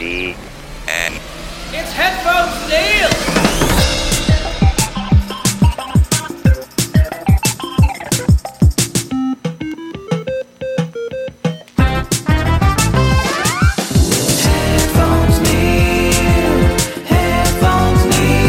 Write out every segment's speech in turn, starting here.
D N. It's Headphones Neil! Headphones Neil! Headphones Neil!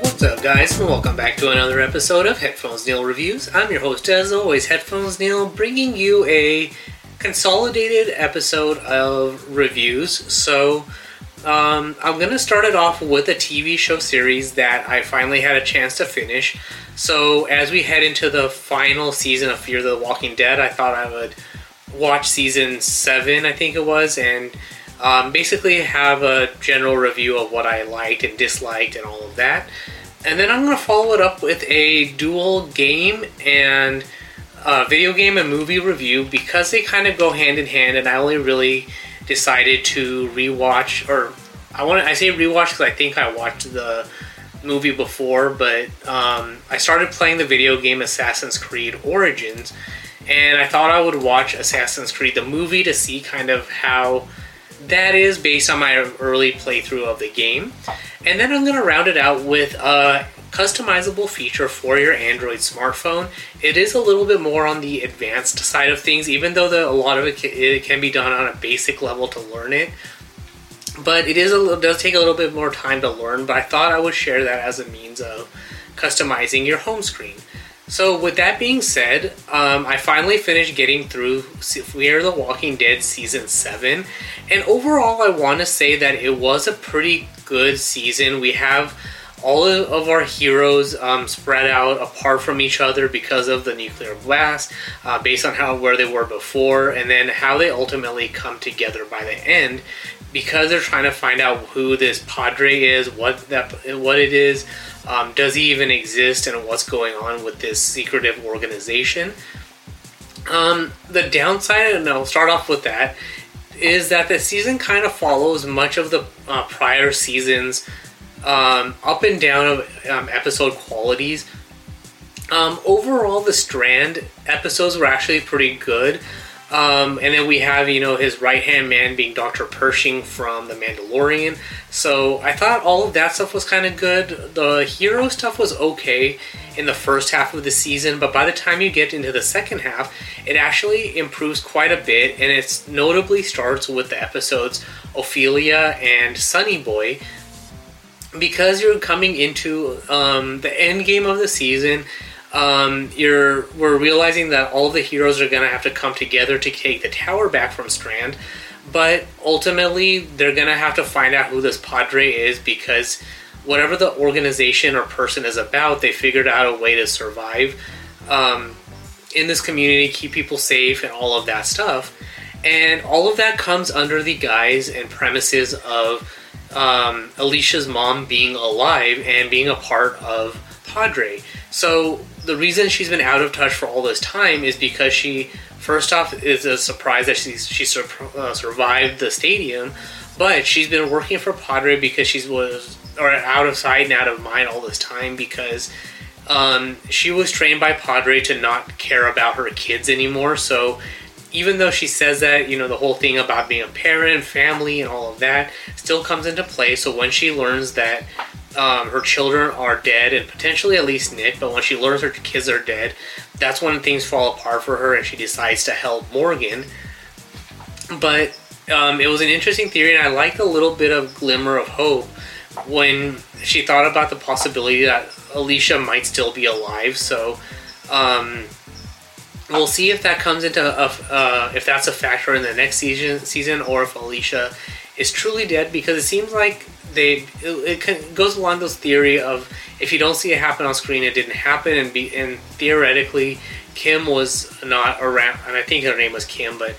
What's up, guys, and welcome back to another episode of Headphones Neil Reviews. I'm your host, as always, Headphones Neil, bringing you a consolidated episode of reviews. So, um, I'm going to start it off with a TV show series that I finally had a chance to finish. So, as we head into the final season of Fear the Walking Dead, I thought I would watch season 7, I think it was, and um, basically have a general review of what I liked and disliked and all of that. And then I'm going to follow it up with a dual game and uh, video game and movie review because they kind of go hand in hand. And I only really decided to rewatch, or I want I say rewatch because I think I watched the movie before, but um, I started playing the video game Assassin's Creed Origins, and I thought I would watch Assassin's Creed the movie to see kind of how that is based on my early playthrough of the game. And then I'm going to round it out with a customizable feature for your Android smartphone. It is a little bit more on the advanced side of things, even though the, a lot of it can, it can be done on a basic level to learn it. But it is a little, does take a little bit more time to learn. But I thought I would share that as a means of customizing your home screen. So, with that being said, um, I finally finished getting through Fear the Walking Dead season 7. And overall, I want to say that it was a pretty good season. We have all of our heroes um, spread out apart from each other because of the nuclear blast, uh, based on how where they were before, and then how they ultimately come together by the end, because they're trying to find out who this Padre is, what that what it is, um, does he even exist, and what's going on with this secretive organization. Um, the downside, and I'll start off with that, is that the season kind of follows much of the uh, prior seasons um, up and down of um, episode qualities. Um, overall, the Strand episodes were actually pretty good. Um, and then we have, you know, his right hand man being Dr. Pershing from The Mandalorian. So I thought all of that stuff was kind of good. The hero stuff was okay in the first half of the season, but by the time you get into the second half, it actually improves quite a bit. And it notably starts with the episodes Ophelia and Sunny Boy, because you're coming into um, the end game of the season. Um, you're we're realizing that all the heroes are gonna have to come together to take the tower back from Strand, but ultimately they're gonna have to find out who this Padre is because whatever the organization or person is about, they figured out a way to survive um, in this community, keep people safe, and all of that stuff. And all of that comes under the guise and premises of um, Alicia's mom being alive and being a part of Padre. So the reason she's been out of touch for all this time is because she, first off, is a surprise that she she sur- uh, survived the stadium, but she's been working for Padre because she was or out of sight and out of mind all this time because um, she was trained by Padre to not care about her kids anymore. So even though she says that, you know, the whole thing about being a parent, family, and all of that still comes into play. So when she learns that um, her children are dead and potentially at least Nick. But when she learns her kids are dead, that's when things fall apart for her and she decides to help Morgan. But um, it was an interesting theory, and I liked a little bit of glimmer of hope when she thought about the possibility that Alicia might still be alive. So um, we'll see if that comes into a, uh, if that's a factor in the next season season or if Alicia is truly dead because it seems like they it, it goes along those theory of if you don't see it happen on screen it didn't happen and be and theoretically Kim was not around and I think her name was Kim but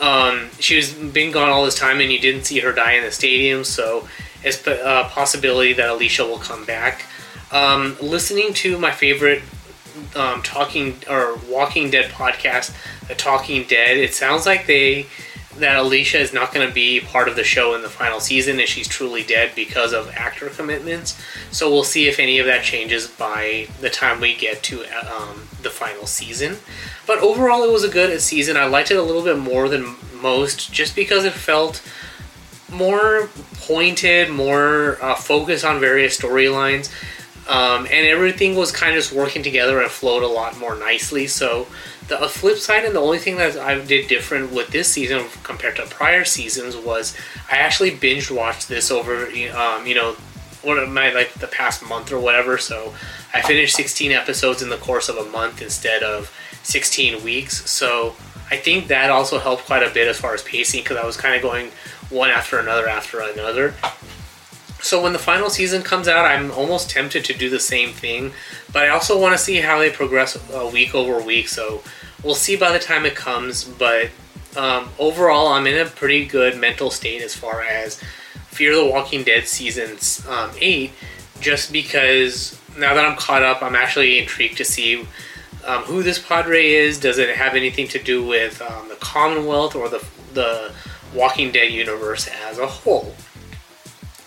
um, she was been gone all this time and you didn't see her die in the stadium so it's a possibility that Alicia will come back. Um, listening to my favorite um, talking or Walking Dead podcast, The Talking Dead, it sounds like they that Alicia is not going to be part of the show in the final season and she's truly dead because of actor commitments. So we'll see if any of that changes by the time we get to um, the final season. But overall, it was a good season. I liked it a little bit more than most just because it felt more pointed, more uh, focused on various storylines. Um, and everything was kind of just working together and flowed a lot more nicely. So the flip side and the only thing that I did different with this season compared to prior seasons was I actually binge watched this over um, you know what I like the past month or whatever. So I finished 16 episodes in the course of a month instead of 16 weeks. So I think that also helped quite a bit as far as pacing because I was kind of going one after another after another. So when the final season comes out, I'm almost tempted to do the same thing, but I also want to see how they progress uh, week over week. So we'll see by the time it comes. But um, overall, I'm in a pretty good mental state as far as Fear the Walking Dead season um, eight, just because now that I'm caught up, I'm actually intrigued to see um, who this Padre is. Does it have anything to do with um, the Commonwealth or the the Walking Dead universe as a whole?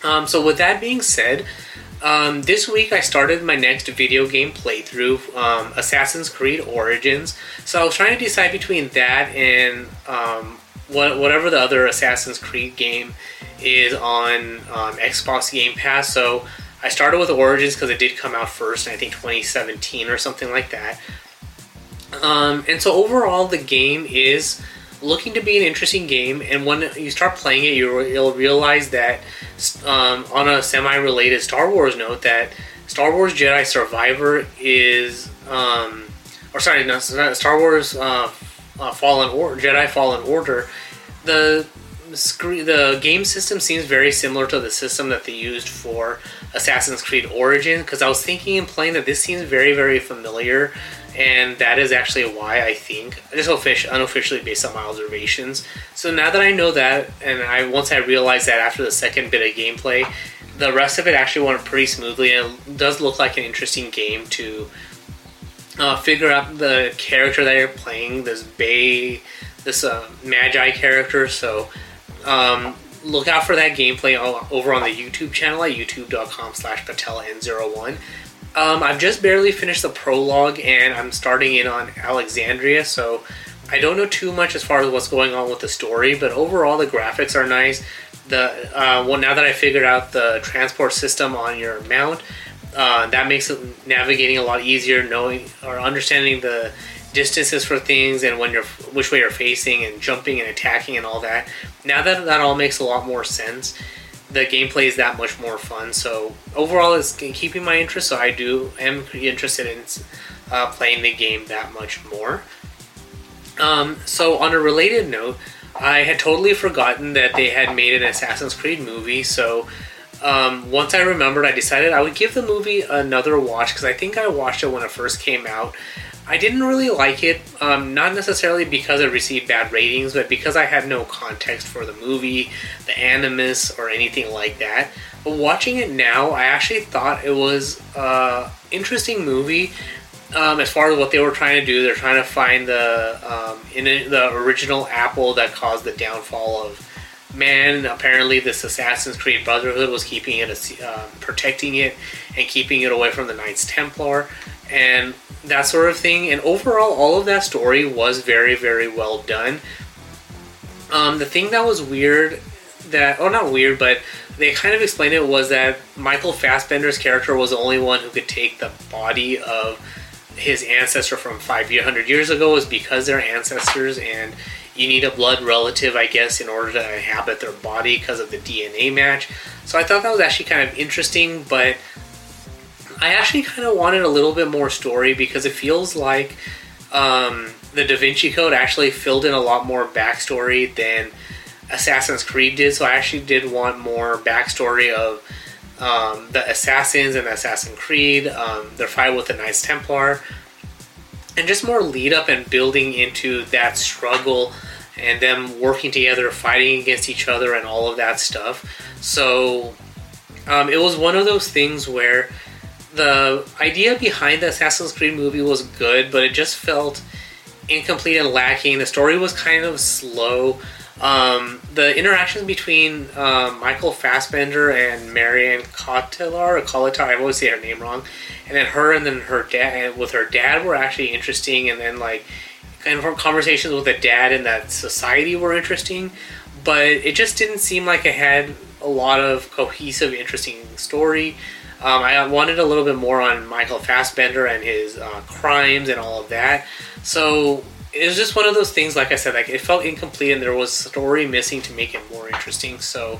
Um, so with that being said, um, this week I started my next video game playthrough, um, Assassin's Creed Origins. So I was trying to decide between that and um, what, whatever the other Assassin's Creed game is on um, Xbox Game Pass. So I started with Origins because it did come out first, I think 2017 or something like that. Um, and so overall, the game is looking to be an interesting game. And when you start playing it, you'll realize that um, on a semi-related Star Wars note, that Star Wars Jedi Survivor is, um, or sorry, no, Star Wars uh, uh, Fallen Order, Jedi Fallen Order. The the game system seems very similar to the system that they used for Assassin's Creed Origin because I was thinking and playing that this seems very very familiar and that is actually why I think just official, unofficially based on my observations. So now that I know that, and I once I realized that after the second bit of gameplay, the rest of it actually went pretty smoothly, and it does look like an interesting game to uh, figure out the character that you're playing. This Bay, this uh, Medjay character. So um, look out for that gameplay over on the YouTube channel at youtube.com/slash pateln01. Um, I've just barely finished the prologue and I'm starting in on Alexandria, so I don't know too much as far as what's going on with the story, but overall the graphics are nice. The uh, well, now that I figured out the transport system on your mount, uh, that makes it navigating a lot easier, knowing or understanding the distances for things and when you're which way you're facing and jumping and attacking and all that. Now that that all makes a lot more sense the gameplay is that much more fun. So overall, it's keeping my interest. So I do am interested in uh, playing the game that much more. Um, so on a related note, I had totally forgotten that they had made an Assassin's Creed movie. So um, once I remembered, I decided I would give the movie another watch because I think I watched it when it first came out. I didn't really like it, um, not necessarily because it received bad ratings, but because I had no context for the movie, the animus, or anything like that. But watching it now, I actually thought it was an interesting movie. Um, as far as what they were trying to do, they're trying to find the um, in the original apple that caused the downfall of man. Apparently, this Assassin's Creed Brotherhood was keeping it, uh, protecting it, and keeping it away from the Knights Templar and that sort of thing. And overall, all of that story was very, very well done. Um, the thing that was weird that, oh, not weird, but they kind of explained it was that Michael Fassbender's character was the only one who could take the body of his ancestor from 500 years ago is because they're ancestors and you need a blood relative, I guess, in order to inhabit their body because of the DNA match. So I thought that was actually kind of interesting, but I actually kind of wanted a little bit more story because it feels like um, the Da Vinci Code actually filled in a lot more backstory than Assassin's Creed did. So I actually did want more backstory of um, the assassins and Assassin's Creed, um, their fight with the Knights Templar, and just more lead up and building into that struggle and them working together, fighting against each other, and all of that stuff. So um, it was one of those things where the idea behind the Assassin's Creed movie was good, but it just felt incomplete and lacking. The story was kind of slow. Um, the interactions between um, Michael Fassbender and Marion Cotillard, or Cotillard, I always say her name wrong, and then her and then her dad with her dad were actually interesting, and then like of conversations with the dad in that society were interesting, but it just didn't seem like it had a lot of cohesive, interesting story. Um, I wanted a little bit more on Michael Fassbender and his uh, crimes and all of that. So it was just one of those things. Like I said, like it felt incomplete and there was story missing to make it more interesting. So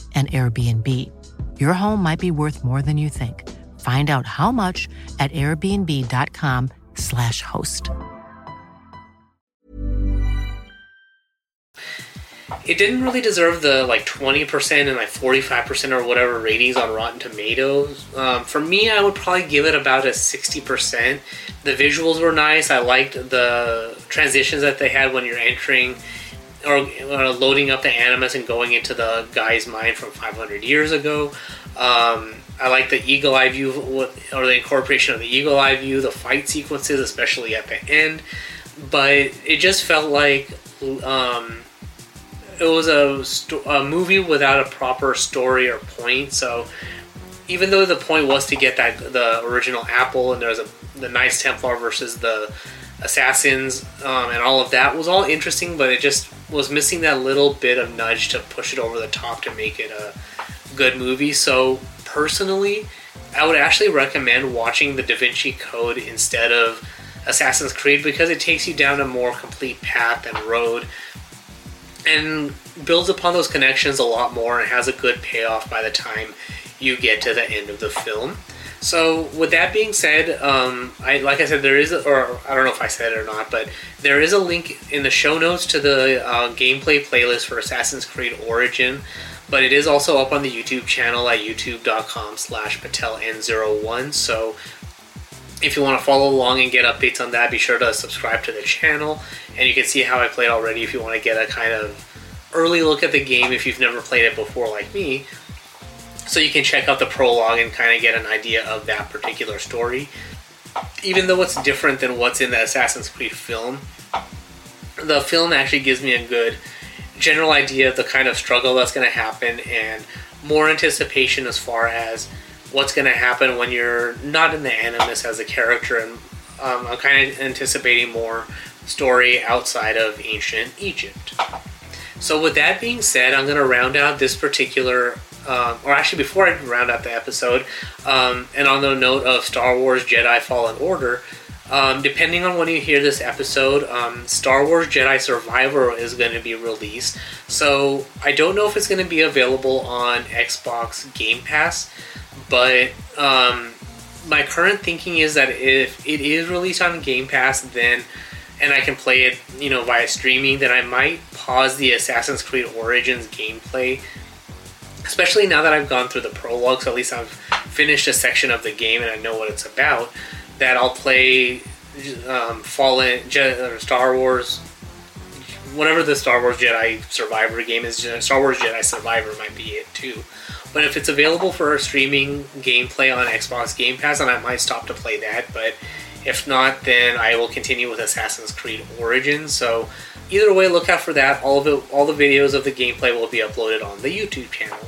an Airbnb. Your home might be worth more than you think. Find out how much at airbnb.com/slash host. it didn't really deserve the like 20% and like 45% or whatever ratings on Rotten Tomatoes. Um, for me, I would probably give it about a 60%. The visuals were nice. I liked the transitions that they had when you're entering or uh, loading up the animus and going into the guy's mind from 500 years ago. Um, I like the eagle eye view or the incorporation of the eagle eye view, the fight sequences, especially at the end. But it just felt like um, it was a, sto- a movie without a proper story or point. So even though the point was to get that the original apple and there's a the Knights Templar versus the assassins um, and all of that was all interesting, but it just was missing that little bit of nudge to push it over the top to make it a good movie. So personally, I would actually recommend watching the Da Vinci Code instead of Assassin's Creed because it takes you down a more complete path and road and builds upon those connections a lot more and has a good payoff by the time you get to the end of the film. So, with that being said, um, I like I said, there is, a, or I don't know if I said it or not, but there is a link in the show notes to the uh, gameplay playlist for Assassin's Creed Origin. But it is also up on the YouTube channel at youtube.com slash pateln01. So If you want to follow along and get updates on that, be sure to subscribe to the channel, and you can see how I played already. If you want to get a kind of early look at the game, if you've never played it before, like me, so you can check out the prologue and kind of get an idea of that particular story. Even though it's different than what's in the Assassin's Creed film, the film actually gives me a good general idea of the kind of struggle that's going to happen and more anticipation as far as what's going to happen when you're not in the Animus as a character. And um, I'm kind of anticipating more story outside of ancient Egypt. So, with that being said, I'm going to round out this particular, um, or actually, before I round out the episode, um, and on the note of Star Wars Jedi Fallen Order, um, depending on when you hear this episode, um, Star Wars Jedi Survivor is going to be released. So I don't know if it's going to be available on Xbox Game Pass, but um, my current thinking is that if it is released on Game Pass, then and I can play it, you know, via streaming, then I might pause the Assassin's Creed Origins gameplay. Especially now that I've gone through the prologue, so at least I've finished a section of the game and I know what it's about that I'll play um, Fallen Je- or Star Wars, whatever the Star Wars Jedi Survivor game is. Star Wars Jedi Survivor might be it too. But if it's available for streaming gameplay on Xbox Game Pass, then I might stop to play that. But if not, then I will continue with Assassin's Creed Origins. So either way, look out for that. All of it, all the videos of the gameplay will be uploaded on the YouTube channel.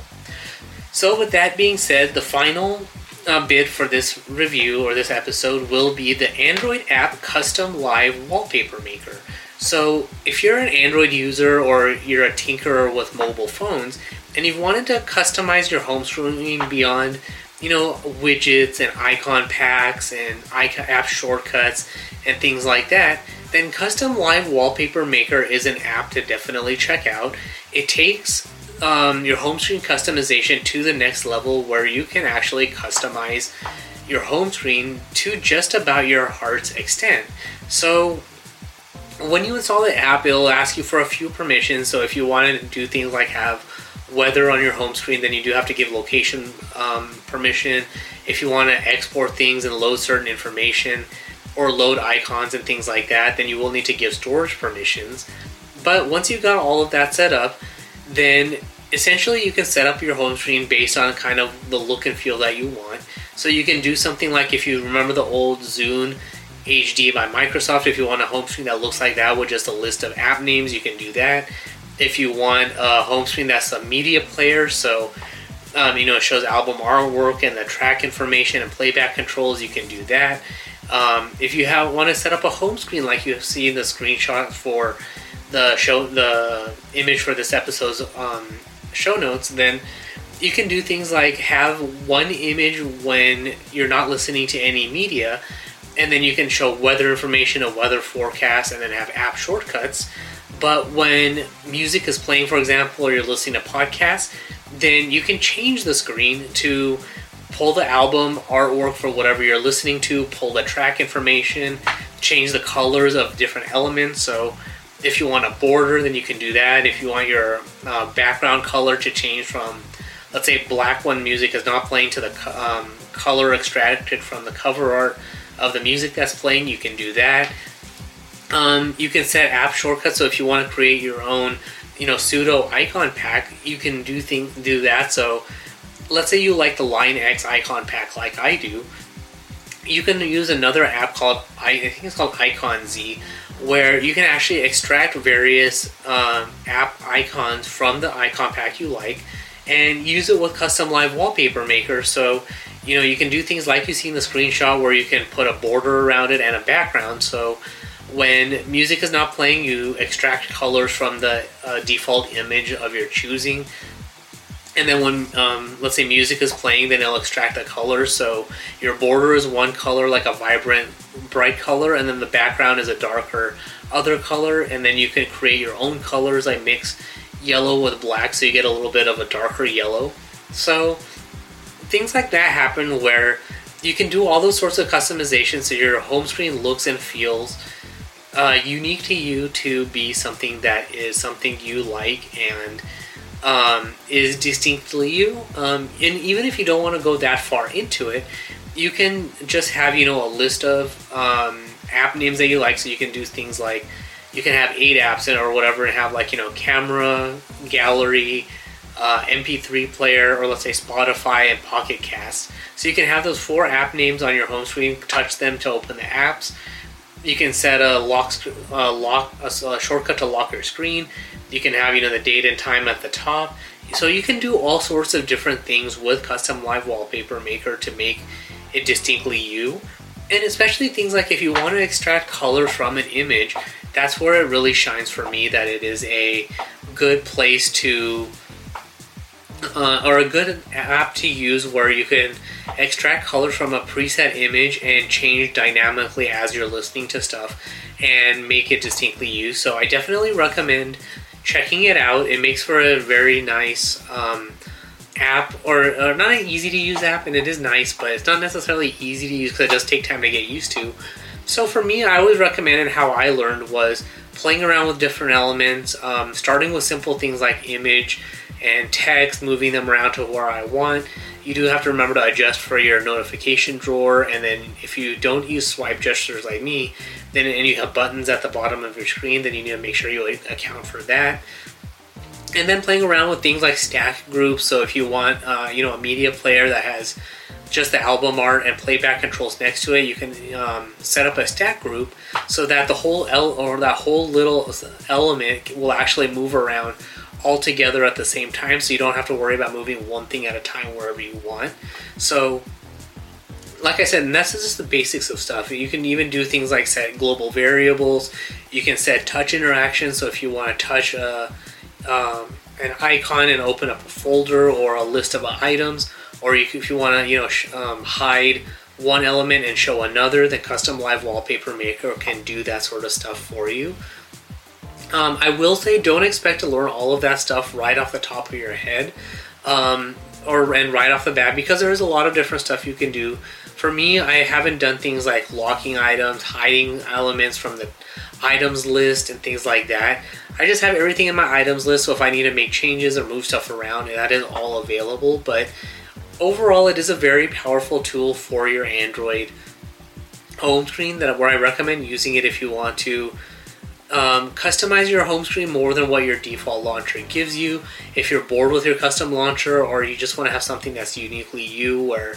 So with that being said, the final uh, bid for this review or this episode will be the Android app Kustom Live Wallpaper Maker. So, if you're an Android user or you're a tinkerer with mobile phones and you've wanted to customize your home screen beyond, you know, widgets and icon packs and app shortcuts and things like that, then Kustom Live Wallpaper Maker is an app to definitely check out. It takes um, your home screen customization to the next level where you can actually customize your home screen to just about your heart's extent. So when you install the app, it'll ask you for a few permissions. So if you want to do things like have weather on your home screen, then you do have to give location um, permission. If you want to export things and load certain information or load icons and things like that, then you will need to give storage permissions. But once you've got all of that set up, then essentially you can set up your home screen based on kind of the look and feel that you want. So you can do something like if you remember the old Zune HD by Microsoft, if you want a home screen that looks like that with just a list of app names, you can do that. If you want a home screen that's a media player, so um, you know it shows album artwork and the track information and playback controls, you can do that. Um, if you have want to set up a home screen like you see in the screenshot for the show, the image for this episode's um, show notes, then you can do things like have one image when you're not listening to any media, and then you can show weather information, a weather forecast, and then have app shortcuts. But when music is playing, for example, or you're listening to podcasts, then you can change the screen to pull the album artwork for whatever you're listening to, pull the track information, change the colors of different elements. So if you want a border, then you can do that. If you want your uh, background color to change from, let's say, black when music is not playing to the um, color extracted from the cover art of the music that's playing, you can do that. Um, you can set app shortcuts, so if you want to create your own, you know, pseudo icon pack, you can do thing do that. So, let's say you like the Line X icon pack, like I do. You can use another app called I think it's called Icon Z, where you can actually extract various um, app icons from the icon pack you like and use it with Kustom Live Wallpaper Maker so you know you can do things like you see in the screenshot where you can put a border around it and a background so when music is not playing you extract colors from the uh, default image of your choosing. And then when um, let's say music is playing then it'll extract the color. so your border is one color like a vibrant bright color and then the background is a darker other color. And then you can create your own colors like mix yellow with black so you get a little bit of a darker yellow. So things like that happen where you can do all those sorts of customizations so your home screen looks and feels uh, unique to you to be something that is something you like and um, is distinctly you. Um, and even if you don't want to go that far into it, you can just have you know a list of um, app names that you like. So you can do things like you can have eight apps in or whatever, and have like you know camera, gallery, uh, MP3 player, or let's say Spotify and Pocket Cast. So you can have those four app names on your home screen. Touch them to open the apps. You can set a lock, uh, lock, a, a shortcut to lock your screen. You can have you know the date and time at the top. So you can do all sorts of different things with Kustom Live Wallpaper Maker to make it distinctly you. And especially things like if you want to extract color from an image, that's where it really shines for me that it is a good place to uh, or a good app to use where you can extract color from a preset image and change dynamically as you're listening to stuff and make it distinctly you. So I definitely recommend checking it out. It makes for a very nice um, app, or, or, not an easy to use app, and it is nice, but it's not necessarily easy to use because it does take time to get used to. So for me, I always recommended how I learned was playing around with different elements, um, starting with simple things like image and text, moving them around to where I want. You do have to remember to adjust for your notification drawer, and then if you don't use swipe gestures like me, then and you have buttons at the bottom of your screen, then you need to make sure you account for that. And then playing around with things like stack groups. So if you want, uh, you know, a media player that has just the album art and playback controls next to it, you can um, set up a stack group so that the whole L or that whole little element will actually move around all together at the same time, so you don't have to worry about moving one thing at a time wherever you want. So, like I said, and that's just the basics of stuff. You can even do things like set global variables. You can set touch interactions. So if you want to touch a, um, an icon and open up a folder or a list of items, or you, if you want to, you know, sh- um, hide one element and show another, the Kustom Live Wallpaper Maker can do that sort of stuff for you. Um, I will say, don't expect to learn all of that stuff right off the top of your head, um, or and right off the bat, because there is a lot of different stuff you can do. For me, I haven't done things like locking items, hiding elements from the items list, and things like that. I just have everything in my items list, so if I need to make changes or move stuff around, that is all available. But overall, it is a very powerful tool for your Android home screen that where I recommend using it if you want to um, customize your home screen more than what your default launcher gives you. If you're bored with your custom launcher or you just want to have something that's uniquely you, where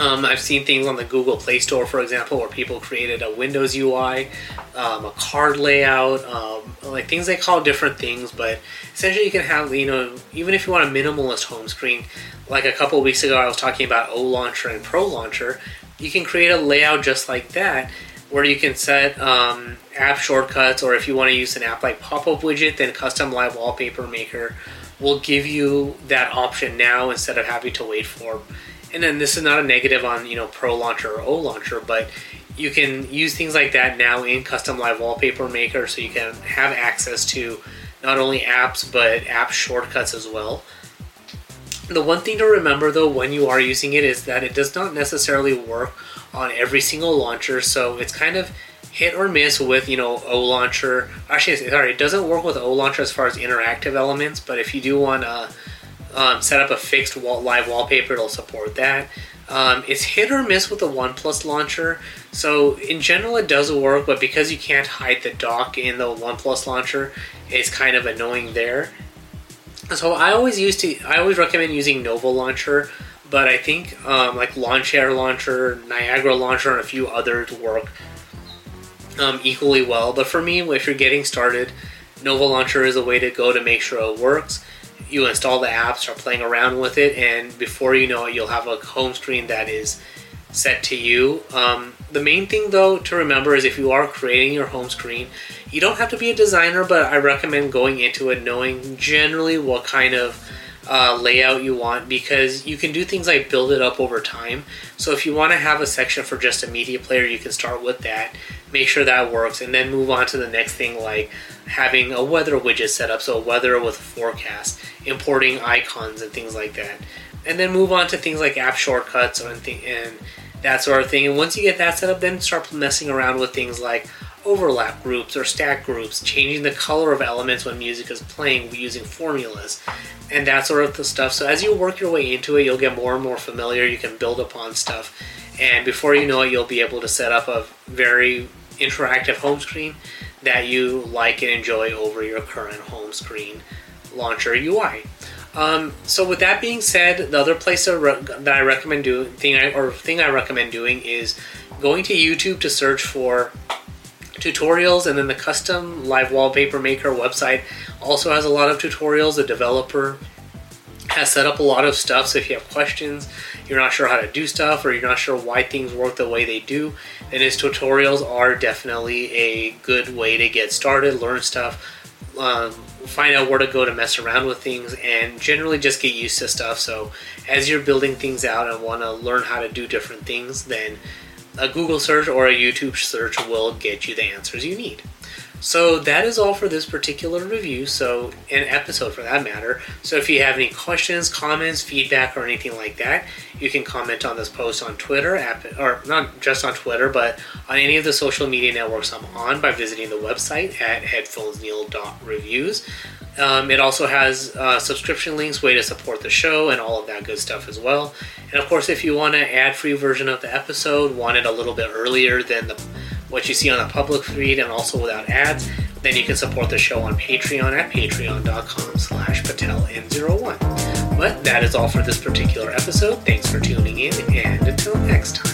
um, I've seen things on the Google Play Store, for example, where people created a Windows UI, um, a card layout, um, like things they call different things. But essentially, you can have, you know, even if you want a minimalist home screen, like a couple weeks ago, I was talking about O Launcher and Pro Launcher, you can create a layout just like that where you can set um, app shortcuts, or if you want to use an app like Pop Up Widget, then Kustom Live Wallpaper Maker will give you that option now instead of having to wait for. And then this is not a negative on you know Pro Launcher or O Launcher, but you can use things like that now in Kustom Live Wallpaper Maker, so you can have access to not only apps but app shortcuts as well. The one thing to remember though when you are using it is that it does not necessarily work on every single launcher, so it's kind of hit or miss with you know O launcher. Actually, sorry, it doesn't work with O launcher as far as interactive elements, but if you do want to um, set up a fixed wall, live wallpaper, it'll support that. Um, it's hit or miss with the OnePlus launcher. So in general, it does work, but because you can't hide the dock in the OnePlus launcher, it's kind of annoying there. So I always used to, I always recommend using Nova Launcher but I think um, like Lawnchair Launcher, Niagara Launcher, and a few others work um, equally well. But for me, if you're getting started, Nova Launcher is a way to go to make sure it works. You install the app, start playing around with it, and before you know it, you'll have a home screen that is set to you. Um, the main thing, though, to remember is if you are creating your home screen, you don't have to be a designer, but I recommend going into it knowing generally what kind of uh, layout you want because you can do things like build it up over time. So if you want to have a section for just a media player, you can start with that, make sure that works, and then move on to the next thing like having a weather widget set up, so weather with forecast, importing icons and things like that, and then move on to things like app shortcuts and, th- and that sort of thing. And once you get that set up, then start messing around with things like overlap groups or stack groups, changing the color of elements when music is playing using formulas, and that sort of stuff. So as you work your way into it, you'll get more and more familiar. You can build upon stuff, and before you know it, you'll be able to set up a very interactive home screen that you like and enjoy over your current home screen launcher UI. Um, so with that being said, the other place that, that I recommend doing thing I, or thing I recommend doing is going to YouTube to search for tutorials, and then the Kustom Live Wallpaper Maker website also has a lot of tutorials. The developer has set up a lot of stuff, so if you have questions, you're not sure how to do stuff, or you're not sure why things work the way they do, then his tutorials are definitely a good way to get started, learn stuff, um, find out where to go to mess around with things, and generally just get used to stuff. So as you're building things out and want to learn how to do different things, then a Google search or a YouTube search will get you the answers you need. So that is all for this particular review, so an episode for that matter. So if you have any questions, comments, feedback, or anything like that, you can comment on this post on Twitter, or not just on Twitter, but on any of the social media networks I'm on by visiting the website at headphonesneil.reviews. Um, it also has uh, subscription links, way to support the show, and all of that good stuff as well. And of course, if you want an ad-free version of the episode, want it a little bit earlier than the what you see on the public feed and also without ads, then you can support the show on Patreon at patreon.com slash pateln01. But that is all for this particular episode. Thanks for tuning in, and until next time.